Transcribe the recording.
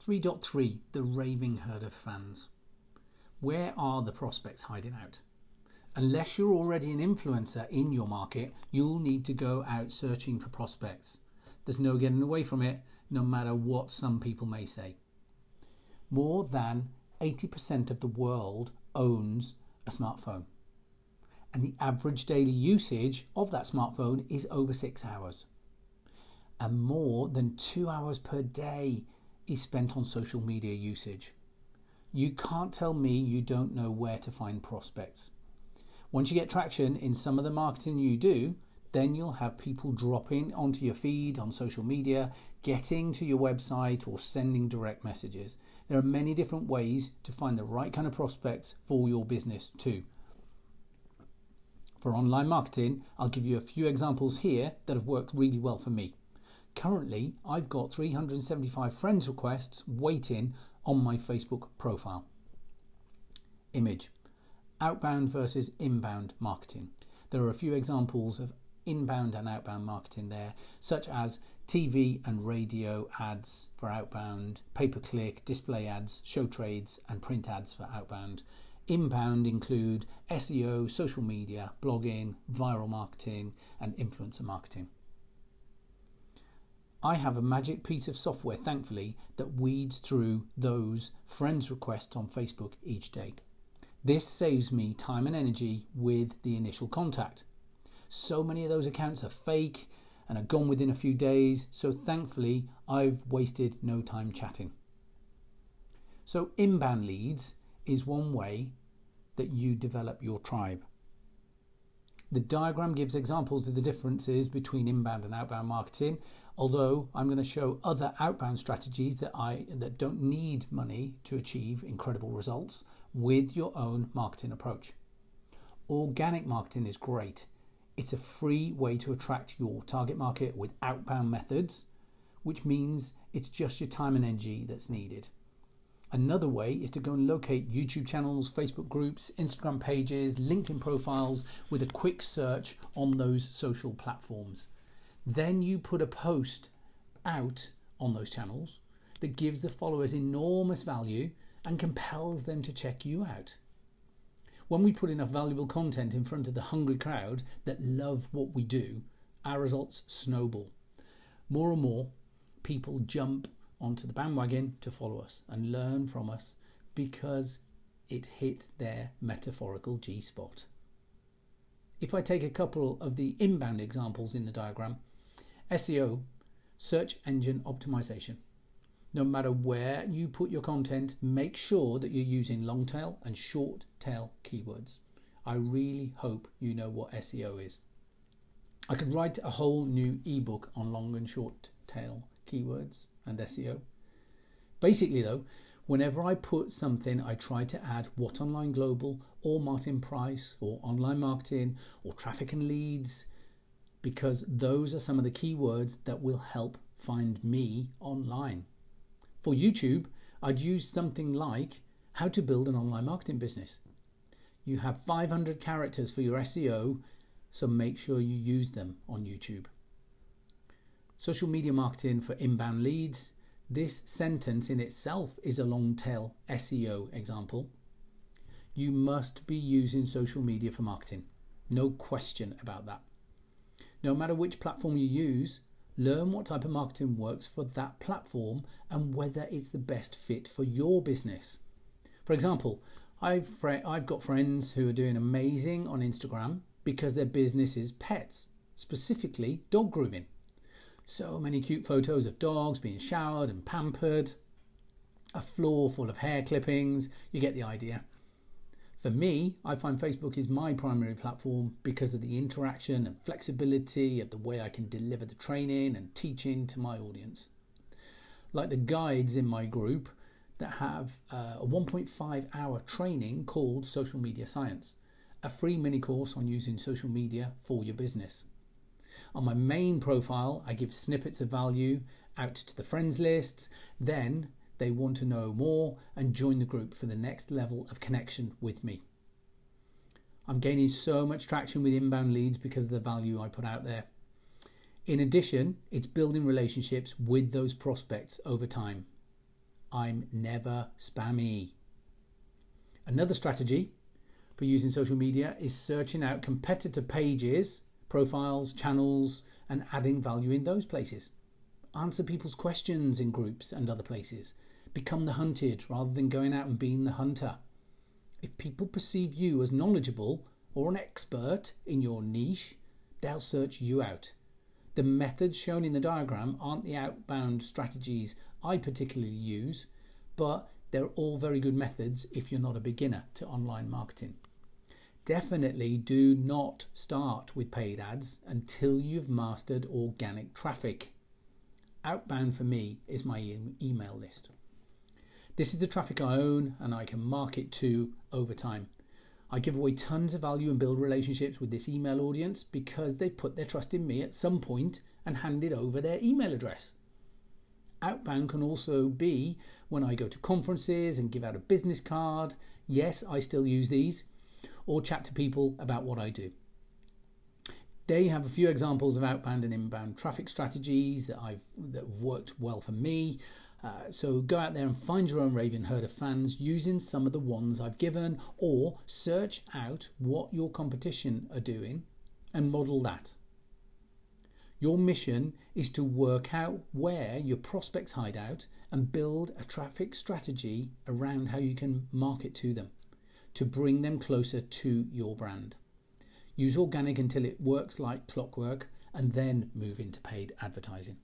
3.3 The Raving Herd of Fans. Where are the prospects hiding out? Unless you're already an influencer in your market, you'll need to go out searching for prospects. There's no getting away from it, no matter what some people may say. More than 80% of the world owns a smartphone. And the average daily usage of that smartphone is over six hours. And more than two hours per day is spent on social media usage. You can't tell me you don't know where to find prospects. Once you get traction in some of the marketing you do, then you'll have people dropping onto your feed on social media, getting to your website, or sending direct messages. There are many different ways to find the right kind of prospects for your business, too. For online marketing, I'll give you a few examples here that have worked really well for me. Currently, I've got 375 friends requests waiting on my Facebook profile. Image outbound versus inbound marketing. There are a few examples of inbound and outbound marketing there, such as TV and radio ads for outbound, pay per click, display ads, show trades, and print ads for outbound. Inbound include SEO, social media, blogging, viral marketing, and influencer marketing. I have a magic piece of software, thankfully, that weeds through those friends requests on Facebook each day. This saves me time and energy with the initial contact. So many of those accounts are fake and are gone within a few days, so thankfully I've wasted no time chatting. So, inbound leads is one way that you develop your tribe. The diagram gives examples of the differences between inbound and outbound marketing, although I'm going to show other outbound strategies that I that don't need money to achieve incredible results with your own marketing approach. Organic marketing is great. It's a free way to attract your target market with outbound methods, which means it's just your time and energy that's needed. Another way is to go and locate YouTube channels, Facebook groups, Instagram pages, LinkedIn profiles with a quick search on those social platforms. Then you put a post out on those channels that gives the followers enormous value and compels them to check you out. When we put enough valuable content in front of the hungry crowd that love what we do, our results snowball. More and more people jump onto the bandwagon to follow us and learn from us because it hit their metaphorical G spot. If I take a couple of the inbound examples in the diagram, SEO, search engine optimization. No matter where you put your content, make sure that you're using long tail and short tail keywords. I really hope you know what SEO is. I could write a whole new ebook on long and short tail keywords and SEO. Basically, though, whenever I put something, I try to add what online global or Martin Price or online marketing or traffic and leads because those are some of the keywords that will help find me online. For YouTube, I'd use something like how to build an online marketing business. You have 500 characters for your SEO, so make sure you use them on YouTube. Social media marketing for inbound leads. This sentence in itself is a long tail SEO example. You must be using social media for marketing. No question about that. No matter which platform you use, Learn what type of marketing works for that platform and whether it's the best fit for your business. For example, I've, fr- I've got friends who are doing amazing on Instagram because their business is pets, specifically dog grooming. So many cute photos of dogs being showered and pampered, a floor full of hair clippings, you get the idea. For me, I find Facebook is my primary platform because of the interaction and flexibility of the way I can deliver the training and teaching to my audience. Like the guides in my group that have uh, a 1.5 hour training called Social Media Science, a free mini course on using social media for your business. On my main profile, I give snippets of value out to the friends list, then they want to know more and join the group for the next level of connection with me. I'm gaining so much traction with inbound leads because of the value I put out there. In addition, it's building relationships with those prospects over time. I'm never spammy. Another strategy for using social media is searching out competitor pages, profiles, channels, and adding value in those places. Answer people's questions in groups and other places. Become the hunted rather than going out and being the hunter. If people perceive you as knowledgeable or an expert in your niche, they'll search you out. The methods shown in the diagram aren't the outbound strategies I particularly use, but they're all very good methods if you're not a beginner to online marketing. Definitely do not start with paid ads until you've mastered organic traffic. Outbound for me is my email list. This is the traffic I own and I can market to over time. I give away tons of value and build relationships with this email audience because they've put their trust in me at some point and handed over their email address. Outbound can also be when I go to conferences and give out a business card. Yes, I still use these, or chat to people about what I do. They have a few examples of outbound and inbound traffic strategies that I've that have worked well for me. Uh, so go out there and find your own raving herd of fans using some of the ones I've given, or search out what your competition are doing and model that. Your mission is to work out where your prospects hide out and build a traffic strategy around how you can market to them to bring them closer to your brand. Use organic until it works like clockwork and then move into paid advertising.